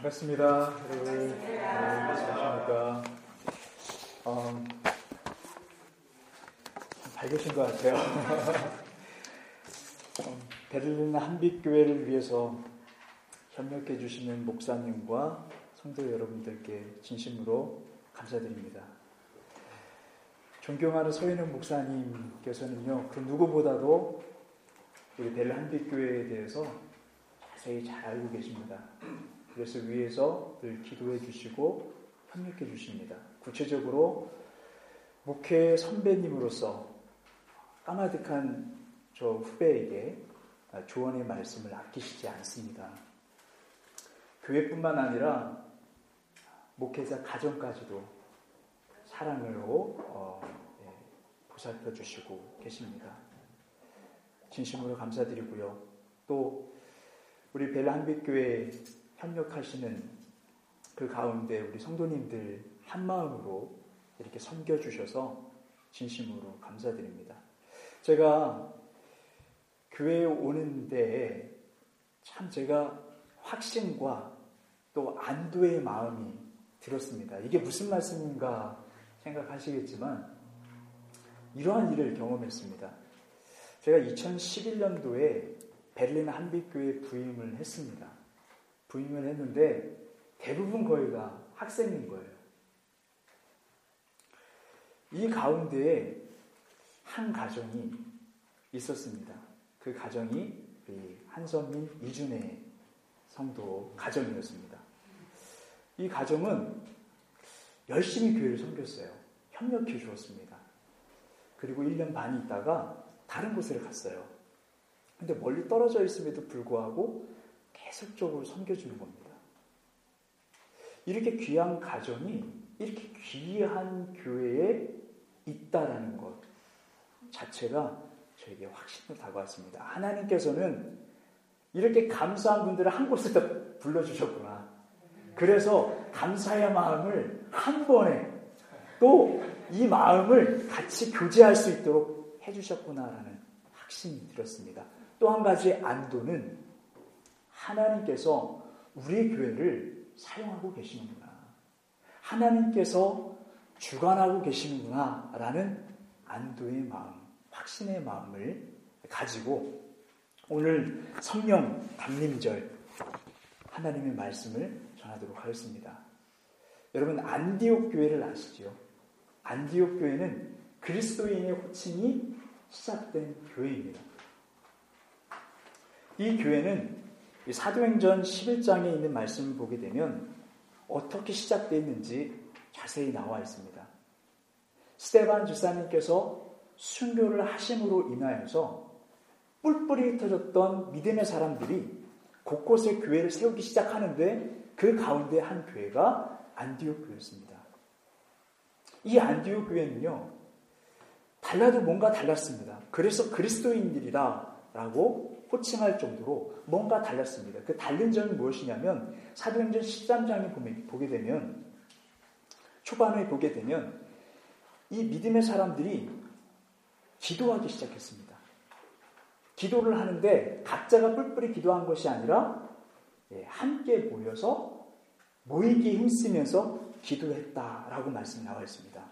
반갑습니다, 여러분. 네, 안녕하십니까. 어, 밝으신 것 같아요. 어, 베를린 한빛교회를 위해서 협력해 주시는 목사님과 성도 여러분들께 진심으로 감사드립니다. 존경하는 서인은 목사님께서는요, 그 누구보다도 우리 베를린 한빛교회에 대해서 자세히 잘 알고 계십니다. 그래서 위에서 늘 기도해 주시고 협력해 주십니다. 구체적으로 목회 선배님으로서 까마득한 저 후배에게 조언의 말씀을 아끼시지 않습니다. 교회뿐만 아니라 목회자 가정까지도 사랑으로 어, 예, 보살펴 주시고 계십니다. 진심으로 감사드리고요. 또 우리 벨라 한빛교회 협력하시는 그 가운데 우리 성도님들 한 마음으로 이렇게 섬겨주셔서 진심으로 감사드립니다. 제가 교회에 오는데 참 제가 확신과 또 안도의 마음이 들었습니다. 이게 무슨 말씀인가 생각하시겠지만 이러한 일을 경험했습니다. 제가 2011년도에 베를린 한빛교회 부임을 했습니다. 부임을 했는데 대부분 거의가 학생인 거예요. 이 가운데에 한 가정이 있었습니다. 그 가정이 한선민 이준의 성도 가정이었습니다. 이 가정은 열심히 교회를 섬겼어요. 협력해 주었습니다. 그리고 1년 반 있다가 다른 곳을 갔어요. 근데 멀리 떨어져 있음에도 불구하고 계속적으로 섬겨주는 겁니다. 이렇게 귀한 가정이 이렇게 귀한 교회에 있다라는 것 자체가 저에게 확신을 다가왔습니다. 하나님께서는 이렇게 감사한 분들을 한 곳에다 불러주셨구나. 그래서 감사의 마음을 한 번에 또 이 마음을 같이 교제할 수 있도록 해주셨구나라는 확신이 들었습니다. 또 한 가지 안도는 하나님께서 우리 교회를 사용하고 계시는구나. 하나님께서 주관하고 계시는구나. 라는 안도의 마음, 확신의 마음을 가지고 오늘 성령 담림절 하나님의 말씀을 전하도록 하겠습니다. 여러분 안디옥 교회를 아시죠? 안디옥 교회는 그리스도인의 호칭이 시작된 교회입니다. 이 교회는 사도행전 11장에 있는 말씀을 보게 되면 어떻게 시작됐는지 자세히 나와 있습니다. 스테반 주사님께서 순교를 하심으로 인하여서 뿔뿔이 흩어졌던 믿음의 사람들이 곳곳에 교회를 세우기 시작하는데 그 가운데 한 교회가 안디옥 교회였습니다. 이 안디옥 교회는요, 달라도 뭔가 달랐습니다. 그래서 그리스도인들이다 라고 호칭할 정도로 뭔가 달랐습니다. 그 다른 점이 무엇이냐면 사도행전 13장에 보게 되면 초반에 보게 되면 이 믿음의 사람들이 기도하기 시작했습니다. 기도를 하는데 각자가 뿔뿔이 기도한 것이 아니라 예, 함께 모여서 모이기 힘쓰면서 기도했다라고 말씀이 나와 있습니다.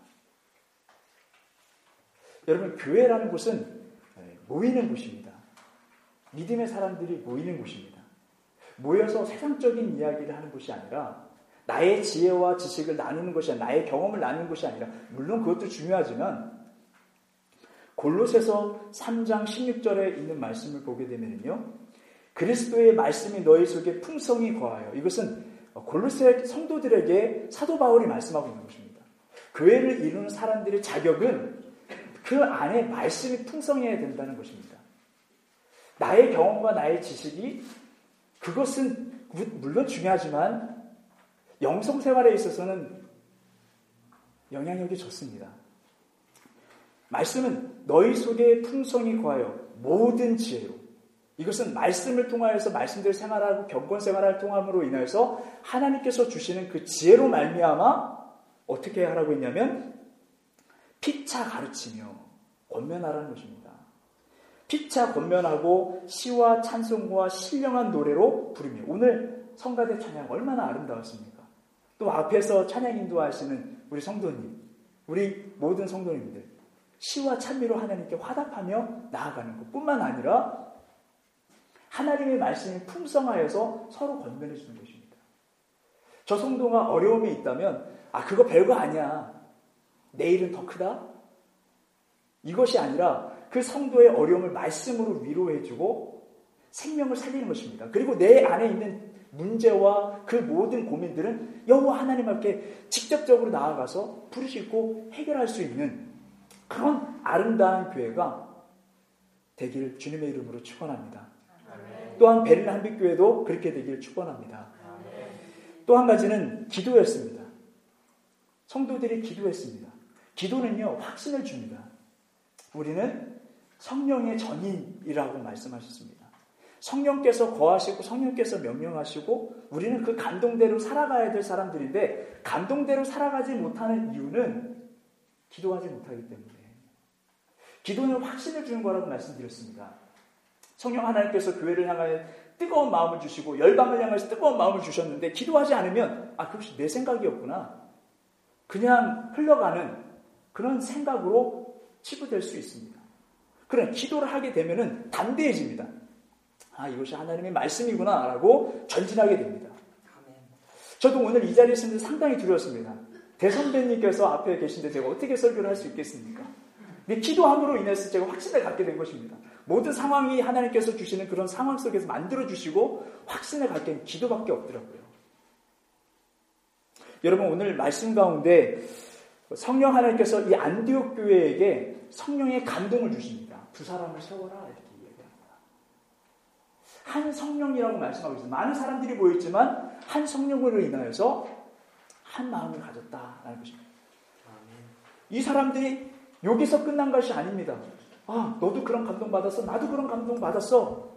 여러분 교회라는 곳은 예, 모이는 곳입니다. 믿음의 사람들이 모이는 곳입니다. 모여서 세상적인 이야기를 하는 곳이 아니라 나의 지혜와 지식을 나누는 것이 아니라 나의 경험을 나누는 것이 아니라 물론 그것도 중요하지만 골로새서 3장 16절에 있는 말씀을 보게 되면요. 그리스도의 말씀이 너희 속에 풍성히 거하여 이것은 골로새 성도들에게 사도 바울이 말씀하고 있는 것입니다. 교회를 이루는 사람들의 자격은 그 안에 말씀이 풍성해야 된다는 것입니다. 나의 경험과 나의 지식이 그것은 물론 중요하지만 영성 생활에 있어서는 영향력이 좋습니다. 말씀은 너희 속에 풍성이 거하여 모든 지혜로 이것은 말씀을 통하여서 말씀대로 생활하고 경건 생활을 통함으로 인해서 하나님께서 주시는 그 지혜로 말미암아 어떻게 하라고 했냐면 피차 가르치며 권면하라는 것입니다. 피차 권면하고 시와 찬송과 신령한 노래로 부르며 오늘 성가대 찬양 얼마나 아름다웠습니까? 또 앞에서 찬양 인도하시는 우리 성도님, 우리 모든 성도님들, 시와 찬미로 하나님께 화답하며 나아가는 것 뿐만 아니라 하나님의 말씀이 풍성하여서 서로 건면해 주는 것입니다. 저 성도가 어려움이 있다면, 아, 그거 별거 아니야. 내일은 더 크다? 이것이 아니라 그 성도의 어려움을 말씀으로 위로해주고 생명을 살리는 것입니다. 그리고 내 안에 있는 문제와 그 모든 고민들은 여호와 하나님 앞에 직접적으로 나아가서 부르짖고 해결할 수 있는 그런 아름다운 교회가 되길 주님의 이름으로 축원합니다. 또한 베를린 한빛교회도 그렇게 되길 축원합니다. 또 한 가지는 기도였습니다. 성도들이 기도했습니다. 기도는요 확신을 줍니다. 우리는 성령의 전인이라고 말씀하셨습니다. 성령께서 거하시고 성령께서 명령하시고 우리는 그 감동대로 살아가야 될 사람들인데 감동대로 살아가지 못하는 이유는 기도하지 못하기 때문에 기도는 확신을 주는 거라고 말씀드렸습니다. 성령 하나님께서 교회를 향하여 뜨거운 마음을 주시고 열방을 향해서 뜨거운 마음을 주셨는데 기도하지 않으면 아 그것이 내 생각이었구나. 그냥 흘러가는 그런 생각으로 치부될 수 있습니다. 그런 기도를 하게 되면은 담대해집니다. 아 이것이 하나님의 말씀이구나 라고 전진하게 됩니다. 저도 오늘 이 자리에 있는데 상당히 두려웠습니다. 대선배님께서 앞에 계신데 제가 어떻게 설교를 할 수 있겠습니까? 근데 기도함으로 인해서 제가 확신을 갖게 된 것입니다. 모든 상황이 하나님께서 주시는 그런 상황 속에서 만들어 주시고 확신을 갖게 된 기도밖에 없더라고요. 여러분 오늘 말씀 가운데 성령 하나님께서 이 안디옥 교회에게 성령의 감동을 주십니다. 두 사람을 세워라 이렇게 얘기합니다. 한 성령이라고 말씀하고 있습니다. 많은 사람들이 모였지만 한 성령으로 인하여서 한 마음을 가졌다라는 것입니다. 이 사람들이 여기서 끝난 것이 아닙니다. 아, 너도 그런 감동 받았어? 나도 그런 감동 받았어.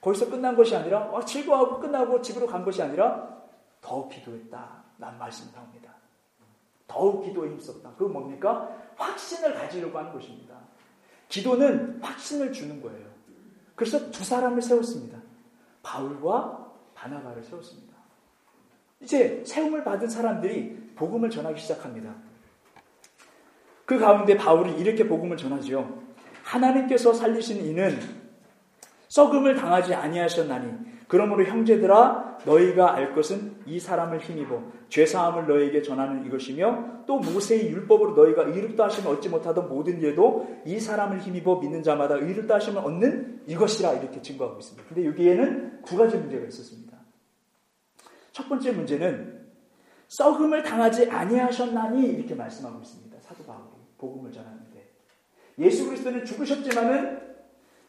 거기서 끝난 것이 아니라 아, 즐거워하고 끝나고 집으로 간 것이 아니라 더 기도했다. 난 말씀 나옵니다. 더욱 기도에 힘썼다. 그건 뭡니까? 확신을 가지려고 하는 것입니다. 기도는 확신을 주는 거예요. 그래서 두 사람을 세웠습니다. 바울과 바나바를 세웠습니다. 이제 세움을 받은 사람들이 복음을 전하기 시작합니다. 그 가운데 바울이 이렇게 복음을 전하지요. 하나님께서 살리신 이는 썩음을 당하지 아니하셨나니 그러므로 형제들아 너희가 알 것은 이 사람을 힘입어 죄 사함을 너희에게 전하는 이것이며 또 모세의 율법으로 너희가 의롭다 하심을 얻지 못하던 모든 예도 이 사람을 힘입어 믿는 자마다 의롭다 하심을 얻는 이것이라 이렇게 증거하고 있습니다. 근데 여기에는 두 가지 문제가 있었습니다. 첫 번째 문제는 썩음을 당하지 아니하셨나니 이렇게 말씀하고 있습니다. 사도 바울이 복음을 전하는데 예수 그리스도는 죽으셨지만은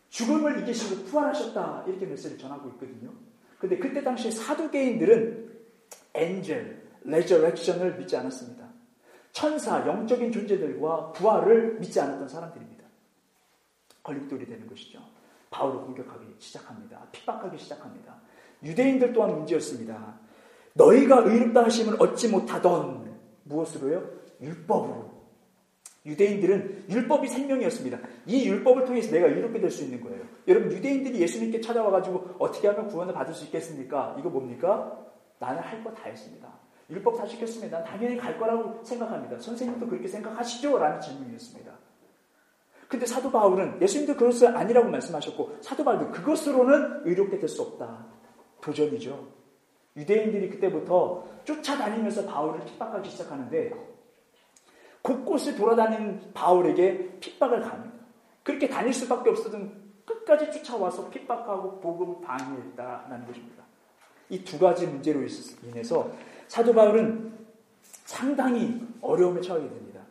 죽음을 이기시고 부활하셨다. 이렇게 메시지를 전하고 있거든요. 근데 그때 당시 사두개인들은 엔젤, 레저렉션을 믿지 않았습니다. 천사, 영적인 존재들과 부활을 믿지 않았던 사람들입니다. 걸림돌이 되는 것이죠. 바울을 공격하기 시작합니다. 핍박하기 시작합니다. 유대인들 또한 문제였습니다. 너희가 의롭다 하심을 얻지 못하던 무엇으로요? 율법으로. 유대인들은 율법이 생명이었습니다. 이 율법을 통해서 내가 이롭게 될 수 있는 거예요. 여러분 유대인들이 예수님께 찾아와가지고 어떻게 하면 구원을 받을 수 있겠습니까? 이거 뭡니까? 나는 할 거 다 했습니다. 율법 다 시켰습니다. 난 당연히 갈 거라고 생각합니다. 선생님도 그렇게 생각하시죠? 라는 질문이었습니다. 근데 사도 바울은 예수님도 그것을 아니라고 말씀하셨고 사도 바울도 그것으로는 의롭게 될 수 없다. 도전이죠. 유대인들이 그때부터 쫓아다니면서 바울을 핍박하기 시작하는데 곳곳을 돌아다니는 바울에게 핍박을 가합니다. 그렇게 다닐 수밖에 없었던 끝까지 쫓아와서 핍박하고 복음을 방해했다는 것입니다. 이 두 가지 문제로 인해서 사도 바울은 상당히 어려움에 처하게 됩니다.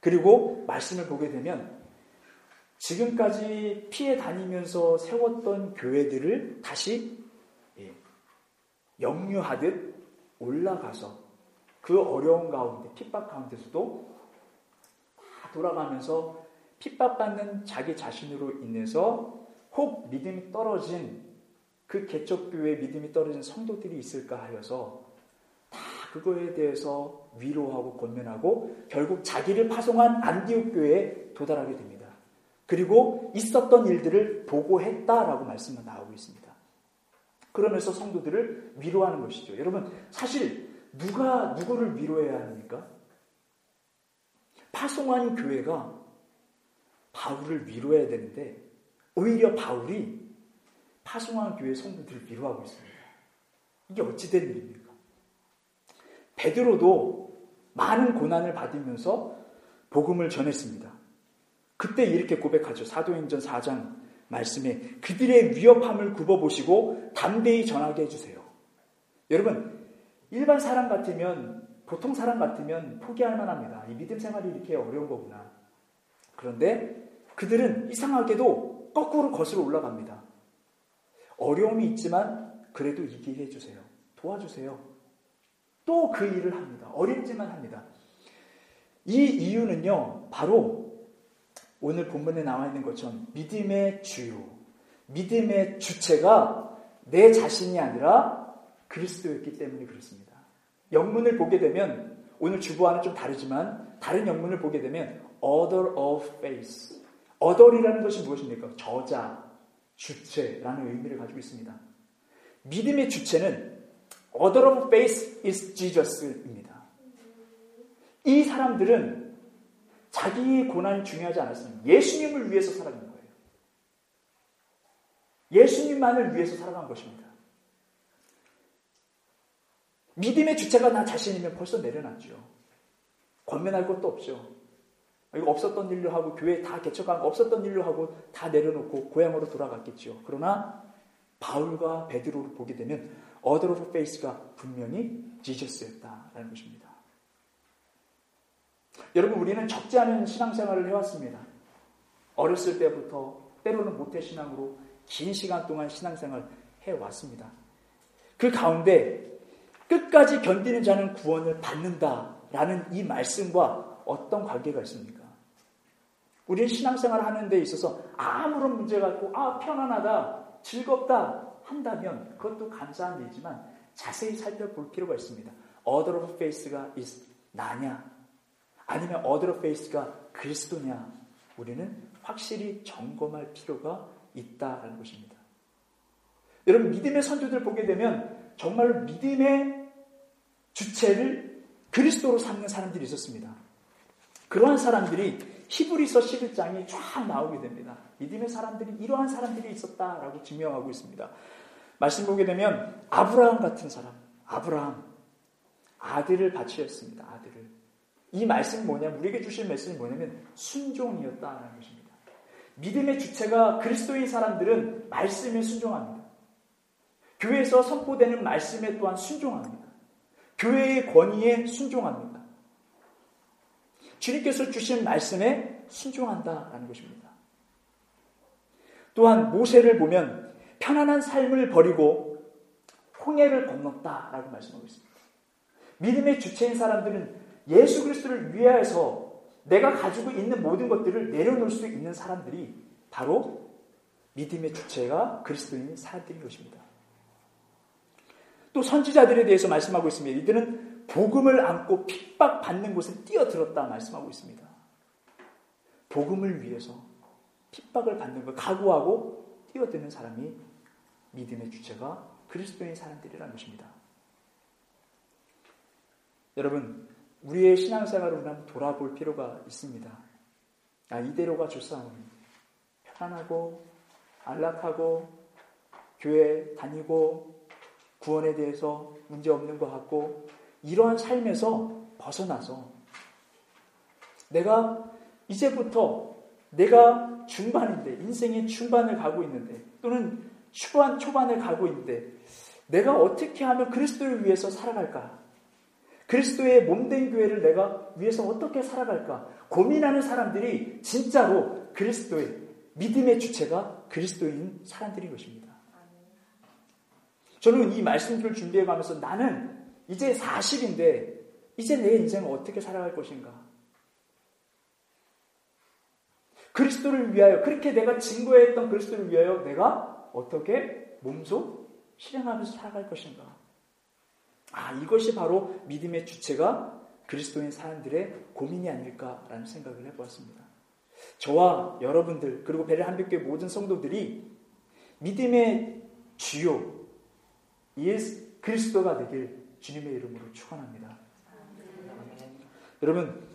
그리고 말씀을 보게 되면 지금까지 피해 다니면서 세웠던 교회들을 다시 예, 역류하듯 올라가서 그 어려운 가운데, 핍박 가운데서도 다 돌아가면서 핍박받는 자기 자신으로 인해서 혹 믿음이 떨어진 그 개척교회 믿음이 떨어진 성도들이 있을까 하여서 다 그거에 대해서 위로하고 권면하고 결국 자기를 파송한 안디옥 교회에 도달하게 됩니다. 그리고 있었던 일들을 보고했다라고 말씀은 나오고 있습니다. 그러면서 성도들을 위로하는 것이죠. 여러분, 사실 누가 누구를 위로해야 합니까? 파송한 교회가 바울을 위로해야 되는데 오히려 바울이 파송한 교회 성도들을 위로하고 있습니다. 이게 어찌 된 일입니까? 베드로도 많은 고난을 받으면서 복음을 전했습니다. 그때 이렇게 고백하죠. 사도행전 4장 말씀에 그들의 위협함을 굽어보시고 담대히 전하게 해주세요. 여러분, 일반 사람 같으면, 보통 사람 같으면 포기할 만합니다. 이 믿음 생활이 이렇게 어려운 거구나. 그런데 그들은 이상하게도 거꾸로 거슬러 올라갑니다. 어려움이 있지만 그래도 이기게 해주세요. 도와주세요. 또 그 일을 합니다. 어렵지만 합니다. 이 이유는요, 바로 오늘 본문에 나와 있는 것처럼 믿음의 주요, 믿음의 주체가 내 자신이 아니라 그리스도였기 때문에 그렇습니다. 영문을 보게 되면 오늘 주보와는 좀 다르지만 다른 영문을 보게 되면 order of faith. other이라는 것이 무엇입니까? 저자, 주체라는 의미를 가지고 있습니다. 믿음의 주체는 order of faith is Jesus입니다. 이 사람들은 자기 고난이 중요하지 않았습니다. 예수님을 위해서 살아간 거예요. 예수님만을 위해서 살아간 것입니다. 믿음의 주체가 나 자신이면 벌써 내려놨죠. 권면할 것도 없죠. 이거 없었던 일로 하고 교회 다 개척한 거 없었던 일로 하고 다 내려놓고 고향으로 돌아갔겠죠. 그러나 바울과 베드로를 보게 되면 author of faith가 분명히 Jesus였다라는 것입니다. 여러분 우리는 적지 않은 신앙생활을 해왔습니다. 어렸을 때부터 때로는 모태 신앙으로 긴 시간 동안 신앙생활 해왔습니다. 그 가운데 끝까지 견디는 자는 구원을 받는다라는 이 말씀과 어떤 관계가 있습니까? 우리는 신앙생활 하는 데 있어서 아무런 문제가 없고 아 편안하다 즐겁다 한다면 그것도 감사한 일이지만 자세히 살펴볼 필요가 있습니다. Other of faith가 나냐 아니면 Other of faith가 그리스도냐 우리는 확실히 점검할 필요가 있다라는 것입니다. 여러분 믿음의 선조들 보게 되면 정말 믿음의 주체를 그리스도로 삼는 사람들이 있었습니다. 그러한 사람들이 히브리서 11장이 쫙 나오게 됩니다. 믿음의 사람들이 이러한 사람들이 있었다라고 증명하고 있습니다. 말씀 보게 되면 아브라함 같은 사람, 아브라함 아들을 바치었습니다. 아들을. 이 말씀이 뭐냐? 우리에게 주신 말씀이 뭐냐면 순종이었다는 것입니다. 믿음의 주체가 그리스도인 사람들은 말씀에 순종합니다. 교회에서 선포되는 말씀에 또한 순종합니다. 교회의 권위에 순종합니다. 주님께서 주신 말씀에 순종한다라는 것입니다. 또한 모세를 보면 편안한 삶을 버리고 홍해를 건넜다라고 말씀하고 있습니다. 믿음의 주체인 사람들은 예수 그리스도를 위하여서 내가 가지고 있는 모든 것들을 내려놓을 수 있는 사람들이 바로 믿음의 주체가 그리스도인 사람들인 것입니다. 또 선지자들에 대해서 말씀하고 있습니다. 이들은 복음을 안고 핍박받는 곳에 뛰어들었다 말씀하고 있습니다. 복음을 위해서 핍박을 받는 걸 각오하고 뛰어드는 사람이 믿음의 주체가 그리스도인 사람들이라는 것입니다. 여러분, 우리의 신앙생활을 한번 돌아볼 필요가 있습니다. 아, 이대로가 좋사오니 편안하고 안락하고 교회 다니고 구원에 대해서 문제 없는 것 같고 이러한 삶에서 벗어나서 내가 이제부터 내가 중반인데 인생의 중반을 가고 있는데 또는 초반 초반을 가고 있는데 내가 어떻게 하면 그리스도를 위해서 살아갈까? 그리스도의 몸된 교회를 내가 위해서 어떻게 살아갈까? 고민하는 사람들이 진짜로 그리스도의 믿음의 주체가 그리스도인 사람들인 것입니다. 저는 이 말씀들을 준비해 가면서 나는 이제 40인데 이제 내 인생을 어떻게 살아갈 것인가? 그리스도를 위하여 그렇게 내가 증거했던 그리스도를 위하여 내가 어떻게 몸소 실행하면서 살아갈 것인가? 아, 이것이 바로 믿음의 주체가 그리스도인 사람들의 고민이 아닐까라는 생각을 해보았습니다. 저와 여러분들 그리고 베레 한백교회 모든 성도들이 믿음의 주요 예수 그리스도가 되길 주님의 이름으로 축원합니다. 여러분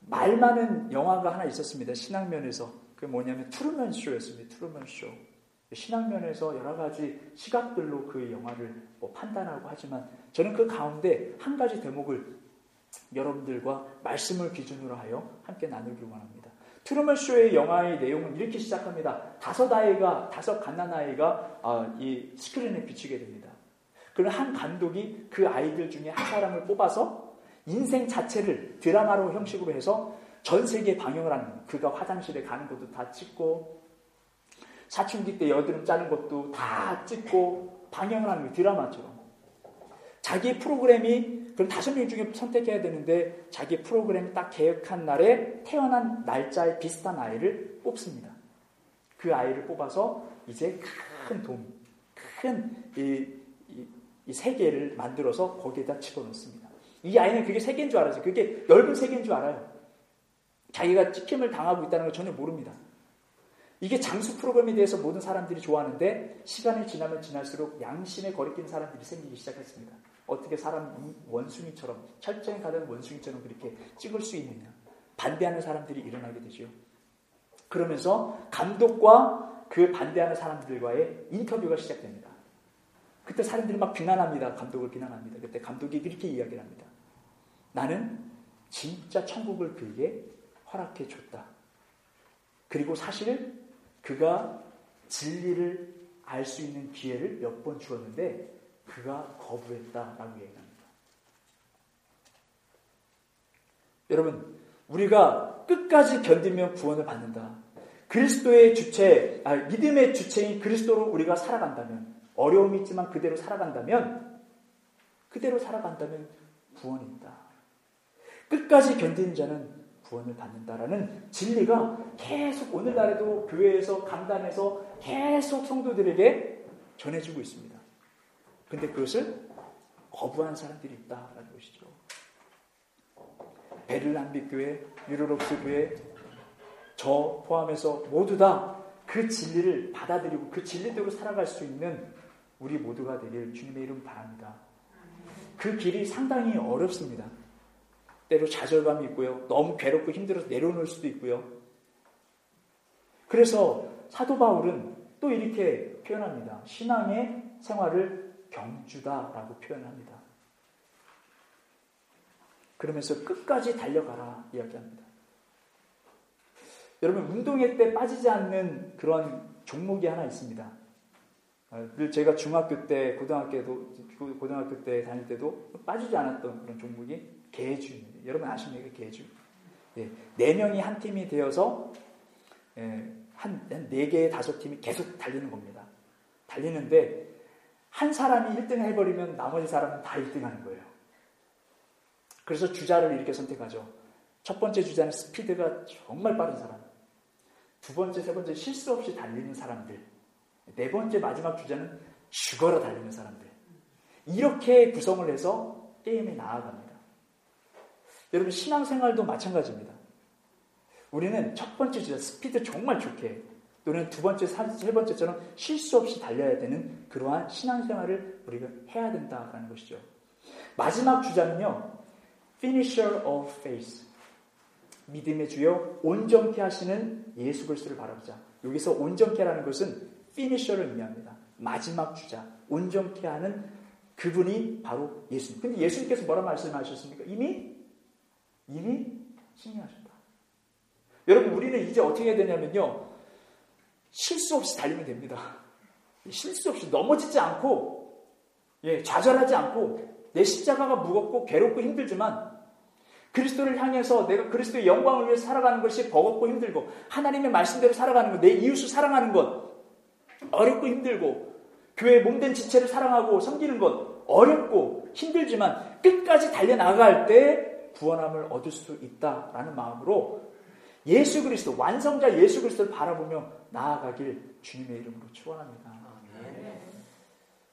말 많은 영화가 하나 있었습니다. 신앙면에서 그 뭐냐면 트루먼 쇼였습니다. 트루먼 쇼. 신앙면에서 여러 가지 시각들로 그 영화를 뭐 판단하고 하지만 저는 그 가운데 한 가지 대목을 여러분들과 말씀을 기준으로 하여 함께 나누기 원합니다. 트루먼 쇼의 영화의 내용은 이렇게 시작합니다. 다섯 아이가 다섯 갓난 아이가 아, 이 스크린에 비치게 됩니다. 그런 한 감독이 그 아이들 중에 한 사람을 뽑아서 인생 자체를 드라마로 형식으로 해서 전 세계에 방영을 하는. 그가 화장실에 가는 것도 다 찍고 사춘기 때 여드름 짜는 것도 다 찍고 방영을 하는. 드라마처럼. 자기 프로그램이 그럼 다섯 명 중에 선택해야 되는데 자기 프로그램 딱 계획한 날에 태어난 날짜에 비슷한 아이를 뽑습니다. 그 아이를 뽑아서 이제 큰 돈, 큰 이, 이, 이 세계를 만들어서 거기에다 집어넣습니다. 이 아이는 그게 세계인 줄 알았어요. 그게 넓은 세계인 줄 알아요. 자기가 찍힘을 당하고 있다는 걸 전혀 모릅니다. 이게 장수 프로그램에 대해서 모든 사람들이 좋아하는데 시간이 지나면 지날수록 양심에 거리끼는 사람들이 생기기 시작했습니다. 어떻게 사람 원숭이처럼 철저히 가던 원숭이처럼 그렇게 찍을 수 있느냐. 반대하는 사람들이 일어나게 되죠. 그러면서 감독과 그 반대하는 사람들과의 인터뷰가 시작됩니다. 그때 사람들이 막 비난합니다. 감독을 비난합니다. 그때 감독이 이렇게 이야기를 합니다. 나는 진짜 천국을 그에게 허락해 줬다. 그리고 사실 그가 진리를 알 수 있는 기회를 몇 번 주었는데 그가 거부했다라고 얘기합니다. 여러분, 우리가 끝까지 견디면 구원을 받는다. 그리스도의 주체, 아, 믿음의 주체인 그리스도로 우리가 살아간다면, 어려움이 있지만 그대로 살아간다면, 그대로 살아간다면 구원이 있다. 끝까지 견디는 자는 구원을 받는다라는 진리가 계속 오늘날에도 교회에서 강단에서 계속 성도들에게 전해지고 있습니다. 근데 그것을 거부한 사람들이 있다라는 것이죠. 베를란비 교회, 유로록스 교회, 저 포함해서 모두 다 그 진리를 받아들이고 그 진리대로 살아갈 수 있는 우리 모두가 되길 주님의 이름 바랍니다. 그 길이 상당히 어렵습니다. 때로 좌절감이 있고요. 너무 괴롭고 힘들어서 내려놓을 수도 있고요. 그래서 사도 바울은 또 이렇게 표현합니다. 신앙의 생활을 경주다라고 표현합니다. 그러면서 끝까지 달려가라 이야기합니다. 여러분 운동회 때 빠지지 않는 그런 종목이 하나 있습니다. 어, 제가 중학교 때, 고등학교도 고등학교 때 다닐 때도 빠지지 않았던 그런 종목이 개주입니다. 여러분 아십니까 개주? 예, 네 명이 한 팀이 되어서 예, 한 네 개, 다섯 팀이 계속 달리는 겁니다. 달리는데 한 사람이 1등 해버리면 나머지 사람은 다 1등 하는 거예요. 그래서 주자를 이렇게 선택하죠. 첫 번째 주자는 스피드가 정말 빠른 사람. 두 번째, 세 번째 실수 없이 달리는 사람들. 네 번째 마지막 주자는 죽어라 달리는 사람들. 이렇게 구성을 해서 게임에 나아갑니다. 여러분 신앙생활도 마찬가지입니다. 우리는 첫 번째 주자 스피드 정말 좋게 또는 두 번째, 세 번째처럼 실수 없이 달려야 되는 그러한 신앙생활을 우리가 해야 된다라는 것이죠. 마지막 주자는요, finisher of faith. 믿음의 주요 온전케 하시는 예수 그리스도를 바라보자. 여기서 온전케라는 것은 finisher를 의미합니다. 마지막 주자, 온전케 하는 그분이 바로 예수님. 근데 예수님께서 뭐라 말씀하셨습니까? 이미 이미 승리하셨다. 여러분 우리는 이제 어떻게 해야 되냐면요. 실수 없이 달리면 됩니다. 실수 없이 넘어지지 않고, 예, 좌절하지 않고, 내 십자가가 무겁고 괴롭고 힘들지만, 그리스도를 향해서 내가 그리스도의 영광을 위해 살아가는 것이 버겁고 힘들고, 하나님의 말씀대로 살아가는 것, 내 이웃을 사랑하는 것, 어렵고 힘들고, 교회의 몸된 지체를 사랑하고 섬기는 것, 어렵고 힘들지만, 끝까지 달려나갈 때 구원함을 얻을 수 있다라는 마음으로 예수 그리스도, 완성자 예수 그리스도를 바라보며 나아가길 주님의 이름으로 축원합니다.